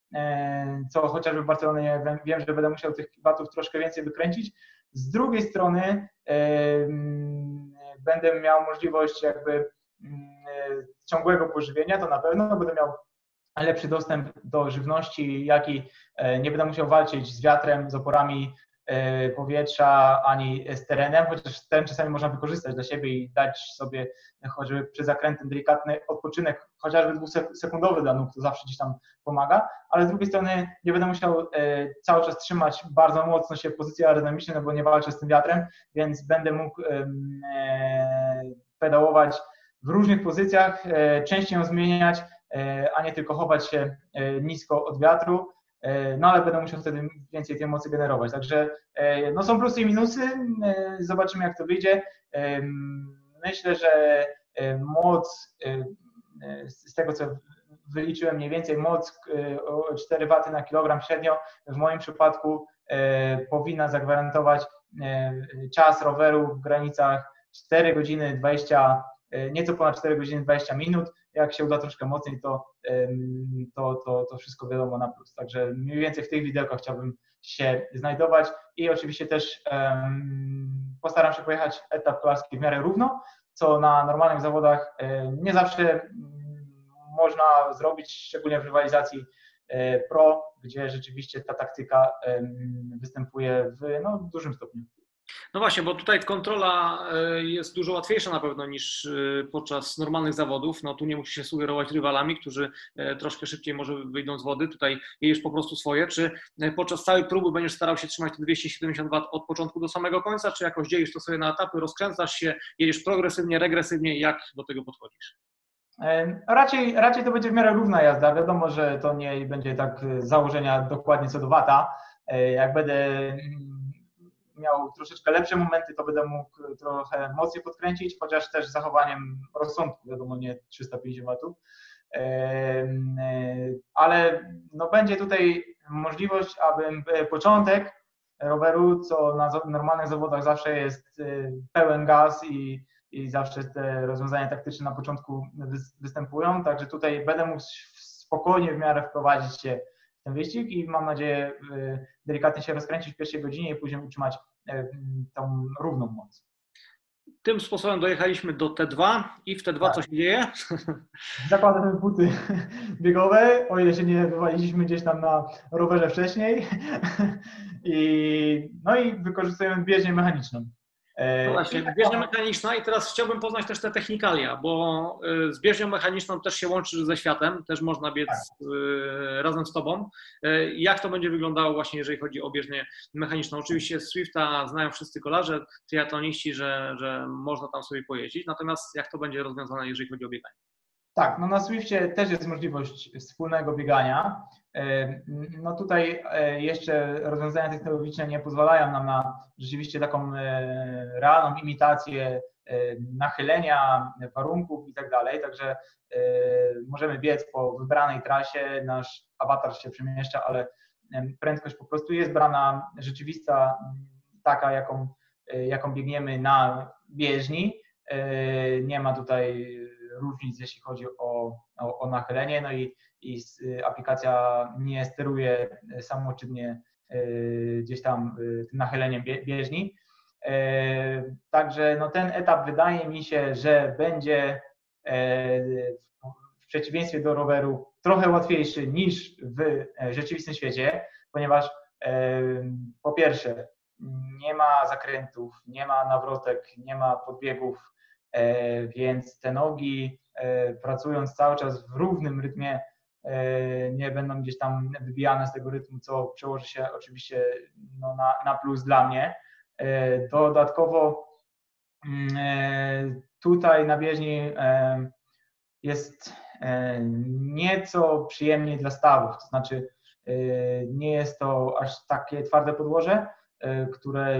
co chociażby w Barcelonie wiem, że będę musiał tych watów troszkę więcej wykręcić. Z drugiej strony będę miał możliwość jakby ciągłego pożywienia, to na pewno będę miał lepszy dostęp do żywności, jak i e, nie będę musiał walczyć z wiatrem, z oporami E, powietrza, ani z terenem, chociaż ten czasami można wykorzystać dla siebie i dać sobie choćby przy zakrętem delikatny odpoczynek, chociażby dwusekundowy dla nóg, to zawsze gdzieś tam pomaga, ale z drugiej strony nie będę musiał e, cały czas trzymać bardzo mocno się pozycji aerodynamicznej, no bo nie walczę z tym wiatrem, więc będę mógł e, pedałować w różnych pozycjach, częściej ją zmieniać, a nie tylko chować się nisko od wiatru. E, no ale będę musiał wtedy więcej tej mocy generować. Także e, no są plusy i minusy, e, zobaczymy jak to wyjdzie. Myślę, że moc z tego co wyliczyłem mniej więcej moc o 4 W na kilogram średnio w moim przypadku powinna zagwarantować czas roweru w granicach 4 godziny 20, nieco ponad 4 godziny 20 minut jak się uda troszkę mocniej, to, to, to, to wszystko wiadomo na plus. Także mniej więcej w tych widełkach chciałbym się znajdować i oczywiście też postaram się pojechać etap kolarski w miarę równo, co na normalnych zawodach nie zawsze można zrobić, szczególnie w rywalizacji e, pro, gdzie rzeczywiście ta taktyka występuje w no, dużym stopniu. No właśnie, bo tutaj kontrola e, jest dużo łatwiejsza na pewno niż e, podczas normalnych zawodów. No tu nie musisz się sugerować rywalami, którzy e, troszkę szybciej może wyjdą z wody. Tutaj jedziesz po prostu swoje. Czy podczas całej próby będziesz starał się trzymać te 270 W od początku do samego końca, czy jakoś dzielisz to sobie na etapy, rozkręcasz się, jedziesz progresywnie, regresywnie? Jak do tego podchodzisz? Raczej, raczej to będzie w miarę równa jazda. Wiadomo, że to nie będzie tak założenia dokładnie co do wata. Jak będę miał troszeczkę lepsze momenty, to będę mógł trochę mocniej podkręcić, chociaż też zachowaniem rozsądku, wiadomo, nie 350 watów. Ale no będzie tutaj możliwość, abym początek roweru, co na normalnych zawodach zawsze jest y, pełen gaz i i zawsze te rozwiązania taktyczne na początku występują, także tutaj będę mógł spokojnie w miarę wprowadzić się w ten wyścig i mam nadzieję delikatnie się rozkręcić w pierwszej godzinie i później utrzymać tą równą moc. Tym sposobem dojechaliśmy do T2 i w T2 tak. co się dzieje? Zakładamy buty biegowe, o ile się nie wywaliliśmy gdzieś tam na rowerze wcześniej. I, no i wykorzystujemy bieżnię mechaniczną. E, no właśnie, bieżnia mechaniczna i teraz chciałbym poznać też te technikalia, bo e, z bieżnią mechaniczną też się łączy ze światem, też można biec tak. E, razem z Tobą. Jak to będzie wyglądało właśnie, jeżeli chodzi o bieżnię mechaniczną? Oczywiście z Swifta znają wszyscy kolarze, triatloniści, że, że można tam sobie pojeździć, natomiast jak to będzie rozwiązane, jeżeli chodzi o bieganie? Tak, no na Swiftie też jest możliwość wspólnego biegania. No tutaj e, jeszcze rozwiązania technologiczne nie pozwalają nam na rzeczywiście taką e, realną imitację e, nachylenia warunków i tak dalej, także możemy biec po wybranej trasie, nasz awatar się przemieszcza, ale prędkość po prostu jest brana rzeczywista, taka jaką, jaką biegniemy na bieżni. Nie ma tutaj różnic, jeśli chodzi o, o, o nachylenie, no i, i aplikacja nie steruje samoczynnie e, gdzieś tam e, tym nachyleniem bieżni. E, także no ten etap wydaje mi się, że będzie w przeciwieństwie do roweru trochę łatwiejszy niż w rzeczywistym świecie, ponieważ po pierwsze nie ma zakrętów, nie ma nawrotek, nie ma podbiegów E, więc te nogi e, pracując cały czas w równym rytmie e, nie będą gdzieś tam wybijane z tego rytmu, co przełoży się oczywiście no, na, na plus dla mnie. Dodatkowo mm, tutaj na bieżni jest nieco przyjemniej dla stawów, to znaczy nie jest to aż takie twarde podłoże, które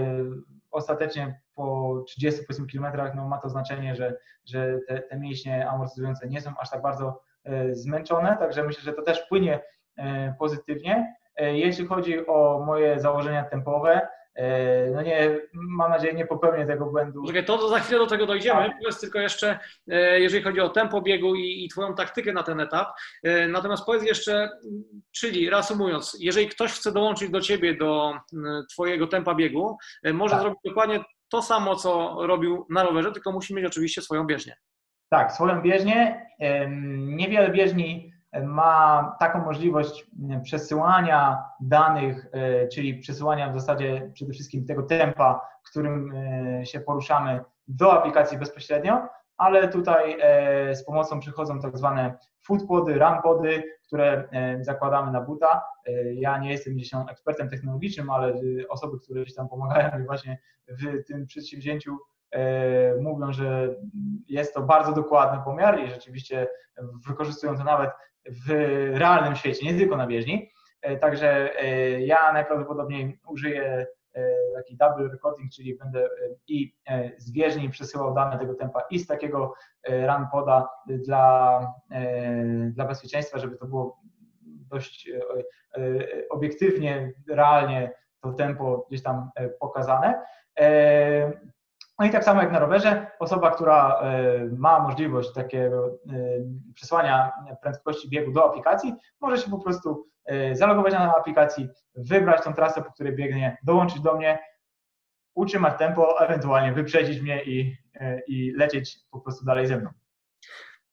ostatecznie po 30 powiedzmy kilometrach no, ma to znaczenie, że, że te, te mięśnie amortyzujące nie są aż tak bardzo e, zmęczone, także myślę, że to też wpłynie e, pozytywnie. E, jeśli chodzi o moje założenia tempowe, no nie, mam nadzieję, nie popełnię tego błędu. Czekaj, to, to za chwilę do tego dojdziemy. Tak. Powiedz tylko jeszcze, jeżeli chodzi o tempo biegu i, i Twoją taktykę na ten etap. Natomiast powiedz jeszcze, czyli reasumując, jeżeli ktoś chce dołączyć do Ciebie, do Twojego tempa biegu, może tak. zrobić dokładnie to samo, co robił na rowerze, tylko musi mieć oczywiście swoją bieżnię. Tak, swoją bieżnię. Niewiele bieżni ma taką możliwość przesyłania danych, e, czyli przesyłania w zasadzie przede wszystkim tego tempa, którym e, się poruszamy do aplikacji bezpośrednio, ale tutaj e, z pomocą przychodzą tak zwane foodpody, runpody, które zakładamy na buta. Ja nie jestem gdzieś ekspertem technologicznym, ale osoby, które gdzieś tam pomagają mi właśnie w tym przedsięwzięciu mówią, że jest to bardzo dokładny pomiar i rzeczywiście wykorzystują to nawet w realnym świecie, nie tylko na bieżni. Także ja najprawdopodobniej użyję taki double recording, czyli będę i z bieżni przesyłał dane tego tempa i z takiego run poda dla, dla bezpieczeństwa, żeby to było dość obiektywnie, realnie to tempo gdzieś tam pokazane. No i tak samo jak na rowerze, osoba, która ma możliwość takiego przesłania prędkości biegu do aplikacji, może się po prostu zalogować na aplikacji, wybrać tą trasę, po której biegnie, dołączyć do mnie, utrzymać tempo, ewentualnie wyprzedzić mnie i, i lecieć po prostu dalej ze mną.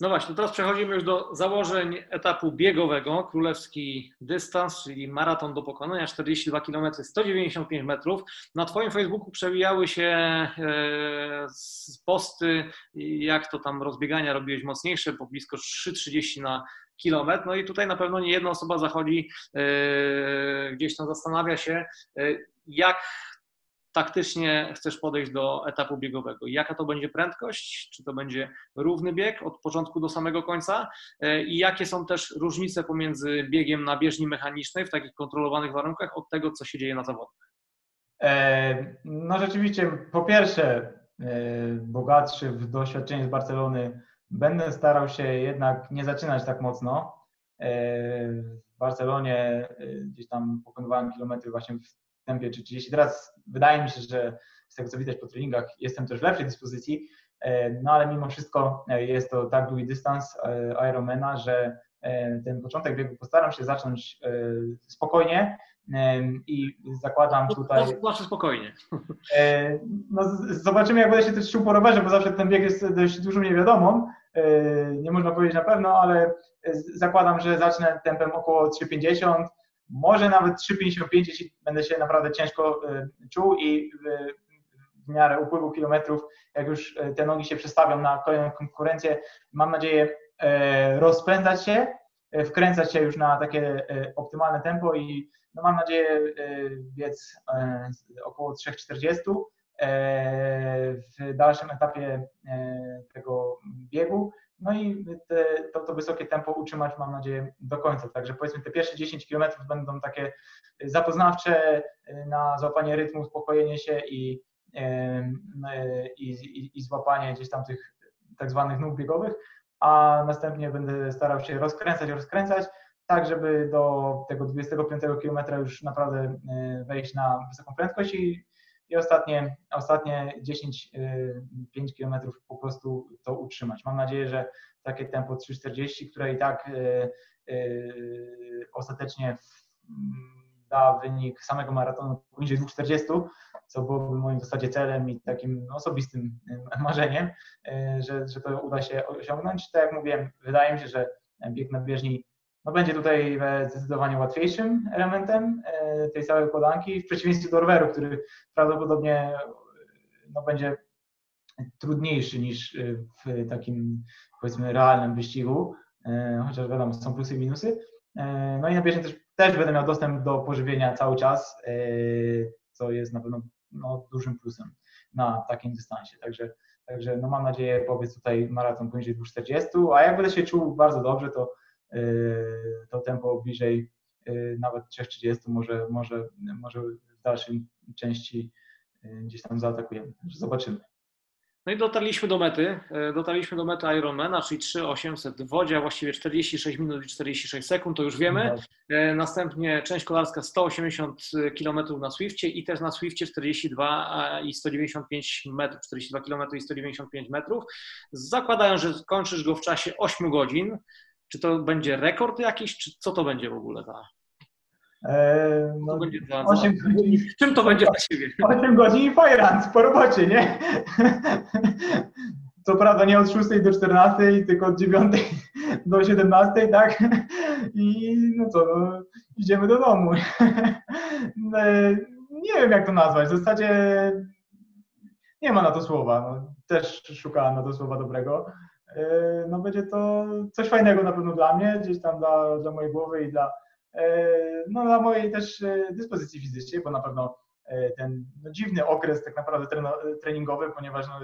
No właśnie, teraz przechodzimy już do założeń etapu biegowego, królewski dystans, czyli maraton do pokonania, 42 km, 195 metrów. Na Twoim Facebooku przewijały się e, posty, jak to tam rozbiegania robiłeś mocniejsze, po blisko 3,30 na kilometr. No i tutaj na pewno nie jedna osoba zachodzi, e, gdzieś tam zastanawia się, e, jak taktycznie chcesz podejść do etapu biegowego. Jaka to będzie prędkość? Czy to będzie równy bieg od początku do samego końca? E, I jakie są też różnice pomiędzy biegiem na bieżni mechanicznej w takich kontrolowanych warunkach od tego, co się dzieje na zawodach? E, no rzeczywiście, po pierwsze, e, bogatszy w doświadczenie z Barcelony, będę starał się jednak nie zaczynać tak mocno. W Barcelonie gdzieś tam pokonywałem kilometry właśnie w tempie czy 30. Teraz wydaje mi się, że z tego co widać po treningach jestem też w lepszej dyspozycji, no ale mimo wszystko jest to tak długi dystans Ironmana, że ten początek biegu postaram się zacząć spokojnie, i zakładam tutaj. Zawsze spokojnie. No, zobaczymy, jak będę się też czuł po rowerze, bo zawsze ten bieg jest dość dużą niewiadomą. Nie można powiedzieć na pewno, ale zakładam, że zacznę tempem około 3,50, może nawet 3,55, jeśli będę się naprawdę ciężko czuł i w miarę upływu kilometrów, jak już te nogi się przestawią na kolejną konkurencję, mam nadzieję rozpędzać się, wkręcać się już na takie optymalne tempo i no mam nadzieję e, biec e, około 3,40 e, w dalszym etapie tego biegu. No i te, to, to wysokie tempo utrzymać mam nadzieję do końca. Także powiedzmy te pierwsze 10 km będą takie zapoznawcze na złapanie rytmu, uspokojenie się i, i, i, i złapanie gdzieś tam tych tak zwanych nóg biegowych, a następnie będę starał się rozkręcać, rozkręcać tak żeby do tego 25 km już naprawdę e, wejść na wysoką prędkość i, i ostatnie, ostatnie 10-5 km po prostu to utrzymać. Mam nadzieję, że takie tempo 3,40, które i tak e, e, ostatecznie da wynik samego maratonu poniżej 2,40, co byłoby moim w zasadzie celem i takim osobistym marzeniem, że, że to uda się osiągnąć. Tak jak mówiłem, wydaje mi się, że bieg na bieżni no będzie tutaj e, zdecydowanie łatwiejszym elementem e, tej całej układanki, w przeciwieństwie do roweru, który prawdopodobnie e, no, będzie trudniejszy niż w takim powiedzmy realnym wyścigu, chociaż wiadomo, są plusy i minusy. No i na bieżni też, też będę miał dostęp do pożywienia cały czas, co jest na pewno no, dużym plusem na takim dystansie. Także, także no mam nadzieję powiedz tutaj maraton poniżej 240, a jak będę się czuł bardzo dobrze, to to tempo bliżej y, nawet 3.30 może, może, może w dalszej części y, gdzieś tam zaatakujemy. Zobaczymy. No i dotarliśmy do mety. E, dotarliśmy do mety Ironmana, czyli 3800 w wodzie, a właściwie 46 minut i 46 sekund, to już wiemy. E, następnie część kolarska 180 km na Swiftie i też na Swiftie 42 i 195 metrów, 42 km i 195 metrów. Zakładają, że kończysz go w czasie 8 godzin. Czy to będzie rekord jakiś, czy co to będzie w ogóle za... Eee, no, to będzie za, 8 za, godzin, czym to będzie dla Ciebie? 8 godzin i fajrant po robocie, nie? Co prawda nie od 6 do 14, tylko od 9 do 17, tak? I no co, no, idziemy do domu. Eee, nie wiem jak to nazwać, w zasadzie nie ma na to słowa. No, też szukałem na to słowa dobrego. E, no będzie to coś fajnego na pewno dla mnie, gdzieś tam dla, dla mojej głowy i dla, e, no, dla mojej też e, dyspozycji fizycznej, bo na pewno ten no, dziwny okres tak naprawdę treningowy, ponieważ no,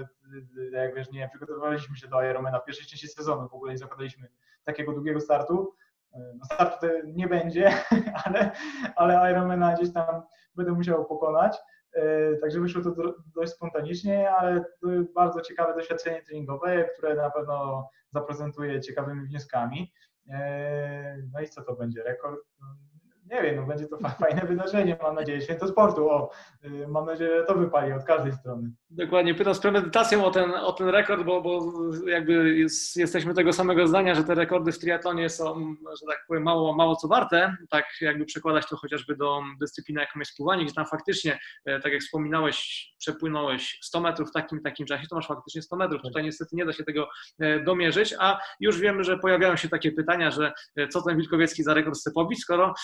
jak wiesz, nie przygotowywaliśmy się do Ironmana w pierwszej części sezonu, w ogóle nie zakładaliśmy takiego długiego startu. No, startu nie będzie, ale, ale Ironmana gdzieś tam będę musiał pokonać. E, także wyszło to dość spontanicznie, ale bardzo ciekawe doświadczenie treningowe, które na pewno zaprezentuje ciekawymi wnioskami. E, no i co to będzie? Rekord nie wiem, no będzie to fajne wydarzenie, mam nadzieję, święto sportu, o, y, mam nadzieję, że to wypali od każdej strony. Dokładnie, pytam z premedytacją o ten, o ten rekord, bo, bo jakby jest, jesteśmy tego samego zdania, że te rekordy w triatlonie są, że tak powiem, mało, mało co warte, tak jakby przekładać to chociażby do dyscypliny, jaką jest pływanie, gdzie tam faktycznie, e, tak jak wspominałeś, przepłynąłeś 100 metrów w takim takim czasie, to masz faktycznie 100 metrów, tutaj niestety nie da się tego e, domierzyć, a już wiemy, że pojawiają się takie pytania, że e, co ten Wilkowiecki za rekord chce pobić, skoro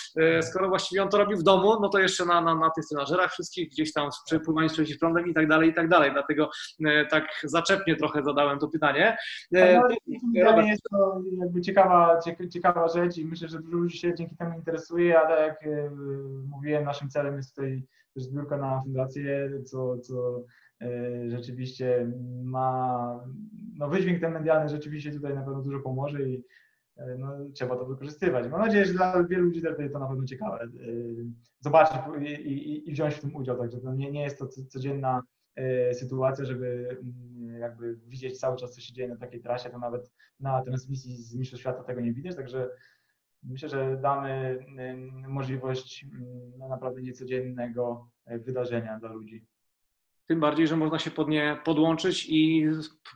skoro właściwie on to robi w domu, no to jeszcze na, na, na tych trenażerach wszystkich, gdzieś tam z przepływaniem z przeciwprądem i tak dalej, i tak dalej. Dlatego e, tak zaczepnie trochę zadałem to pytanie. E, no, no, jest to jakby ciekawa, ciekawa rzecz i myślę, że dużo ludzi się dzięki temu interesuje, a tak jak e, mówiłem, naszym celem jest tutaj też zbiórka na fundację, co, co rzeczywiście ma, no wydźwięk ten medialny rzeczywiście tutaj na pewno dużo pomoże i E, no, trzeba to wykorzystywać. Mam nadzieję, że dla wielu ludzi będzie to na pewno ciekawe. E, zobaczyć i, i, i wziąć w tym udział. Także nie, nie jest to codzienna e, sytuacja, żeby mm, jakby widzieć cały czas, co się dzieje na takiej trasie, to nawet na transmisji z Mistrzostw Świata tego nie widać, także myślę, że damy możliwość mm, no, naprawdę niecodziennego wydarzenia dla ludzi. Tym bardziej, że można się pod nie podłączyć i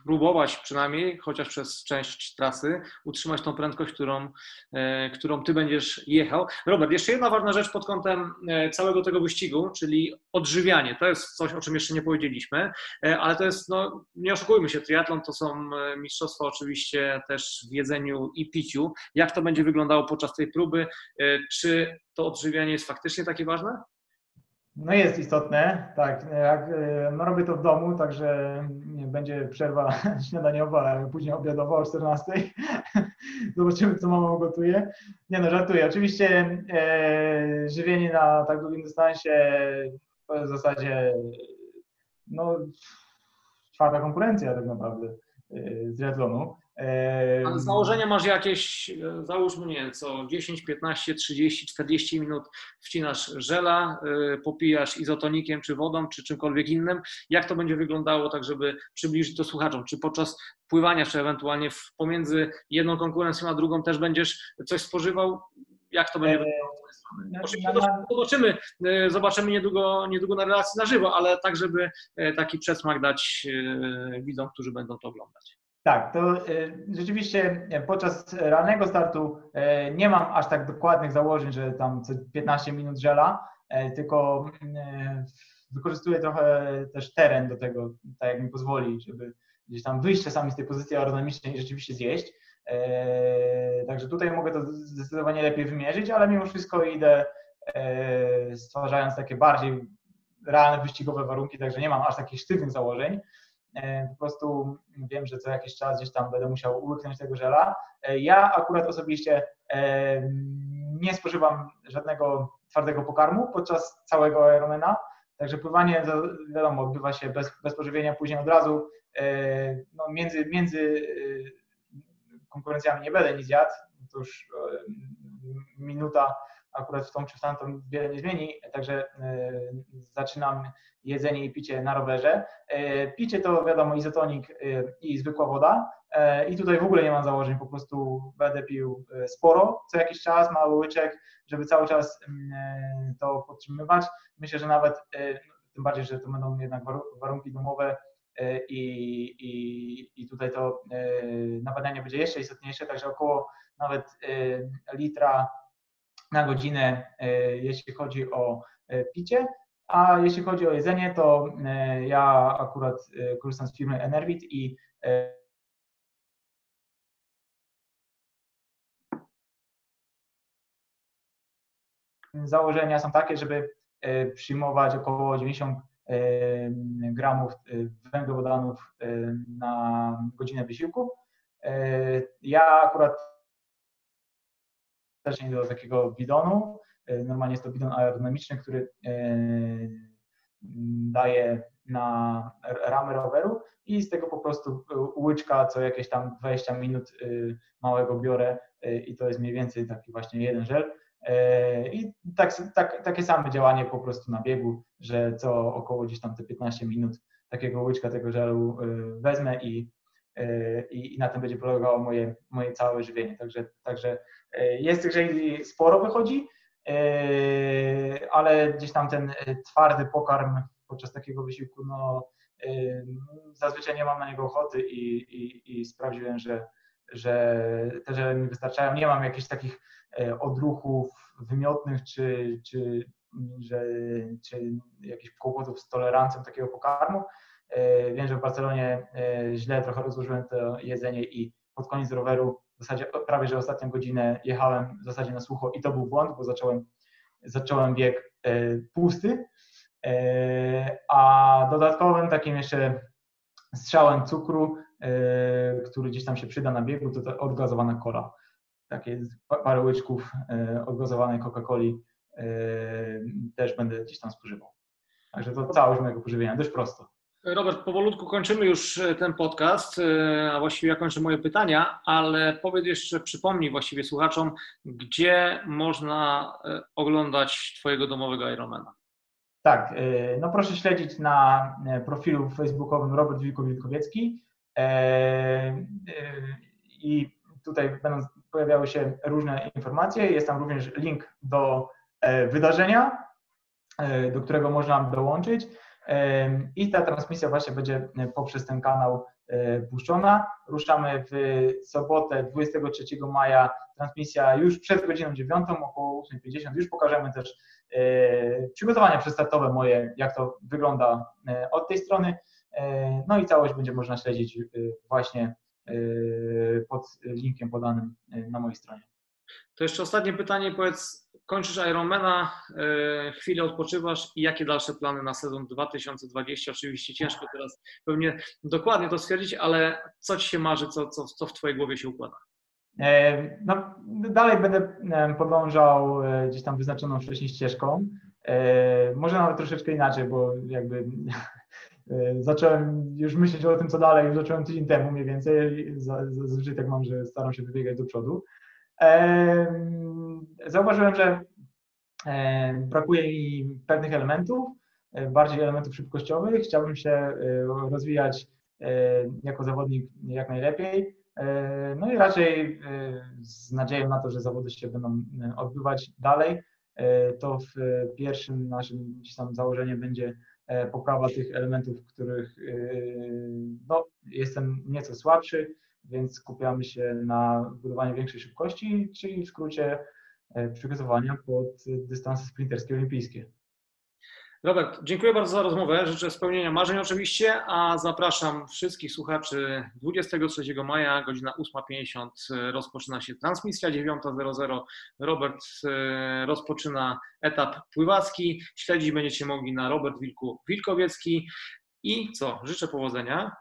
próbować przynajmniej, chociaż przez część trasy, utrzymać tą prędkość, którą, e, którą ty będziesz jechał. Robert, jeszcze jedna ważna rzecz pod kątem e, całego tego wyścigu, czyli odżywianie. To jest coś, o czym jeszcze nie powiedzieliśmy, e, ale to jest, no nie oszukujmy się, triatlon to są mistrzostwa oczywiście też w jedzeniu i piciu. Jak to będzie wyglądało podczas tej próby? Czy to odżywianie jest faktycznie takie ważne? No jest istotne, tak. Jak, no robię to w domu, także będzie przerwa śniadaniowa, później obiadowa o 14. Zobaczymy, co mama gotuje. Nie no, żartuję. Oczywiście e, żywienie na tak długim dystansie to jest w zasadzie no, czwarta konkurencja tak naprawdę e, z triatlonu. Ale z założenia masz jakieś, e, załóżmy nie co 10, 15, 30, 40 minut wcinasz żela, e, popijasz izotonikiem, czy wodą, czy czymkolwiek innym. Jak to będzie wyglądało, tak żeby przybliżyć to słuchaczom? Czy podczas pływania, czy ewentualnie pomiędzy jedną konkurencją a drugą też będziesz coś spożywał? Jak to będzie wyglądało? Oczywiście zobaczymy, e, zobaczymy niedługo, niedługo na relacji na żywo, ale tak, żeby taki przedsmak dać widzom, którzy będą to oglądać. Tak, to y, rzeczywiście podczas realnego startu y, nie mam aż tak dokładnych założeń, że tam co 15 minut żela, tylko wykorzystuję trochę też teren do tego, tak jak mi pozwoli, żeby gdzieś tam wyjść czasami z tej pozycji aerodynamicznej i rzeczywiście zjeść. Także tutaj mogę to zdecydowanie lepiej wymierzyć, ale mimo wszystko idę stwarzając takie bardziej realne wyścigowe warunki, także nie mam aż takich sztywnych założeń. E, po prostu wiem, że co jakiś czas gdzieś tam będę musiał łyknąć tego żela. E, ja akurat osobiście e, nie spożywam żadnego twardego pokarmu podczas całego Ironmana, także pływanie, wiadomo, odbywa się bez, bez pożywienia, później od razu no, między, między konkurencjami nie będę nic jadł, to już minuta akurat w tą czy wiele nie zmieni, także e, zaczynam jedzenie i picie na rowerze. E, picie to wiadomo izotonik e, i zwykła woda i tutaj w ogóle nie mam założeń, po prostu będę pił sporo co jakiś czas, mały łyczek, żeby cały czas to podtrzymywać. Myślę, że nawet, tym bardziej, że to będą jednak warunki domowe, i, i, i tutaj to nawadnianie będzie jeszcze istotniejsze, także około nawet litra na godzinę, e, jeśli chodzi o e, picie. A jeśli chodzi o jedzenie, to e, ja akurat korzystam z firmy Enervit i założenia są takie, żeby przyjmować około 90 gramów węglowodanów na godzinę wysiłku. Ja akurat nie do takiego bidonu. E, normalnie jest to bidon aerodynamiczny, który e, daje na ramę roweru i z tego po prostu łyczka co jakieś tam 20 minut e, małego biorę i to jest mniej więcej taki właśnie jeden żel. I tak, tak, takie same działanie po prostu na biegu, że co około gdzieś tam te 15 minut takiego łyczka tego żelu wezmę i, i, i na tym będzie polegało moje, moje całe żywienie. Także, także E, jest tych żeli sporo wychodzi, e, ale gdzieś tam ten e, twardy pokarm podczas takiego wysiłku, no zazwyczaj nie mam na niego ochoty i, i, i sprawdziłem, że, że te żele mi wystarczają. Nie mam jakichś takich odruchów wymiotnych czy, czy, że, czy jakichś kłopotów z tolerancją takiego pokarmu. Wiem, że w Barcelonie źle trochę rozłożyłem to jedzenie i pod koniec roweru w zasadzie prawie, że ostatnią godzinę jechałem w zasadzie na sucho i to był błąd, bo zacząłem, zacząłem bieg e, pusty, e, a dodatkowym takim jeszcze strzałem cukru, e, który gdzieś tam się przyda na biegu, to, to odgazowana kola. Takie parę łyczków odgazowanej Coca-Coli też będę gdzieś tam spożywał. Także to całość mojego pożywienia, dość prosto. Robert, powolutku kończymy już e, ten podcast, e, a właściwie ja kończę moje pytania, ale powiedz jeszcze, przypomnij właściwie słuchaczom, gdzie można e, oglądać Twojego domowego Ironmana. Tak, no proszę śledzić na profilu facebookowym Robert Wilko-Wilkowiecki i tutaj będą pojawiały się różne informacje. Jest tam również link do wydarzenia, do którego można dołączyć. I ta transmisja właśnie będzie poprzez ten kanał puszczona. Ruszamy w sobotę 23 maja, transmisja już przed godziną 9, około 8.50. Już pokażemy też przygotowania przedstartowe moje, jak to wygląda od tej strony. No i całość będzie można śledzić właśnie pod linkiem podanym na mojej stronie. To jeszcze ostatnie pytanie, powiedz, kończysz Ironmana, e, chwilę odpoczywasz i jakie dalsze plany na sezon 2020? Oczywiście ciężko teraz pewnie dokładnie to stwierdzić, ale co Ci się marzy, co, co, co w Twojej głowie się układa? E, no, dalej będę podążał e, gdzieś tam wyznaczoną wcześniej ścieżką. Może nawet troszeczkę inaczej, bo jakby zacząłem już myśleć o tym, co dalej, już zacząłem tydzień temu mniej więcej. Zazwyczaj tak mam, że staram się wybiegać do przodu. Zauważyłem, że brakuje mi pewnych elementów, e, bardziej elementów szybkościowych. Chciałbym się e, rozwijać e, jako zawodnik jak najlepiej. No i raczej z nadzieją na to, że zawody się będą odbywać dalej, to w pierwszym naszym tam założeniu będzie poprawa tych elementów, których no, jestem nieco słabszy więc skupiamy się na budowaniu większej szybkości, czyli w skrócie e, przygotowania pod dystanse sprinterskie olimpijskie. Robert, dziękuję bardzo za rozmowę. Życzę spełnienia marzeń oczywiście, a zapraszam wszystkich słuchaczy 23 maja, godzina 8.50 rozpoczyna się transmisja 9.00. Robert e, rozpoczyna etap pływacki. Śledzić będziecie mogli na Robert Wilku Wilkowiecki. I co? Życzę powodzenia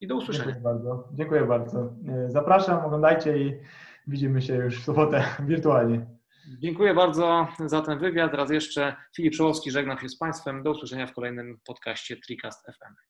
i do usłyszenia. Dziękuję bardzo. Dziękuję bardzo. Zapraszam, oglądajcie i widzimy się już w sobotę wirtualnie. Dziękuję bardzo za ten wywiad. Raz jeszcze Filip Szołowski żegnam się z Państwem. Do usłyszenia w kolejnym podcaście Tricast FM.